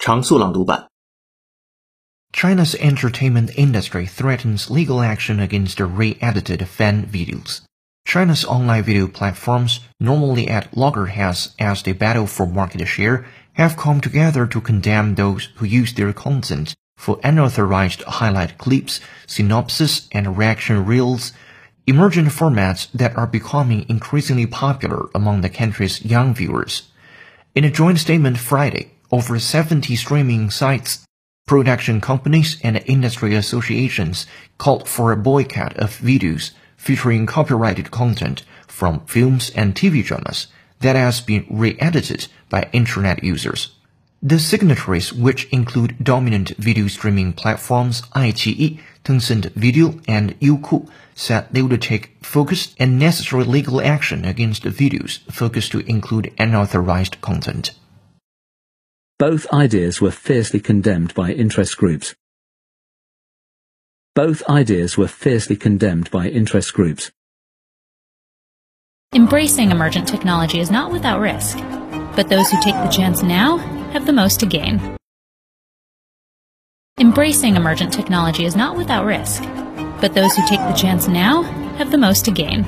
常速朗读版。 China's entertainment industry threatens legal action against the re-edited fan videos. China's online video platforms, normally at loggerheads as they battle for market share, have come together to condemn those who use their content for unauthorized highlight clips, synopsis, and reaction reels, emergent formats that are becoming increasingly popular among the country's young viewers. In a joint statement Friday, over 70 streaming sites, production companies, and industry associations called for a boycott of videos featuring copyrighted content from films and TV dramas that has been re-edited by internet users. The signatories, which include dominant video streaming platforms iQIYI, Tencent Video, and Youku, said they would take focused and necessary legal action against videos focused to include unauthorized content. Both ideas were fiercely condemned by interest groups. Both ideas were fiercely condemned by interest groups. Embracing emergent technology is not without risk, but those who take the chance now have the most to gain. Embracing emergent technology is not without risk, but those who take the chance now have the most to gain.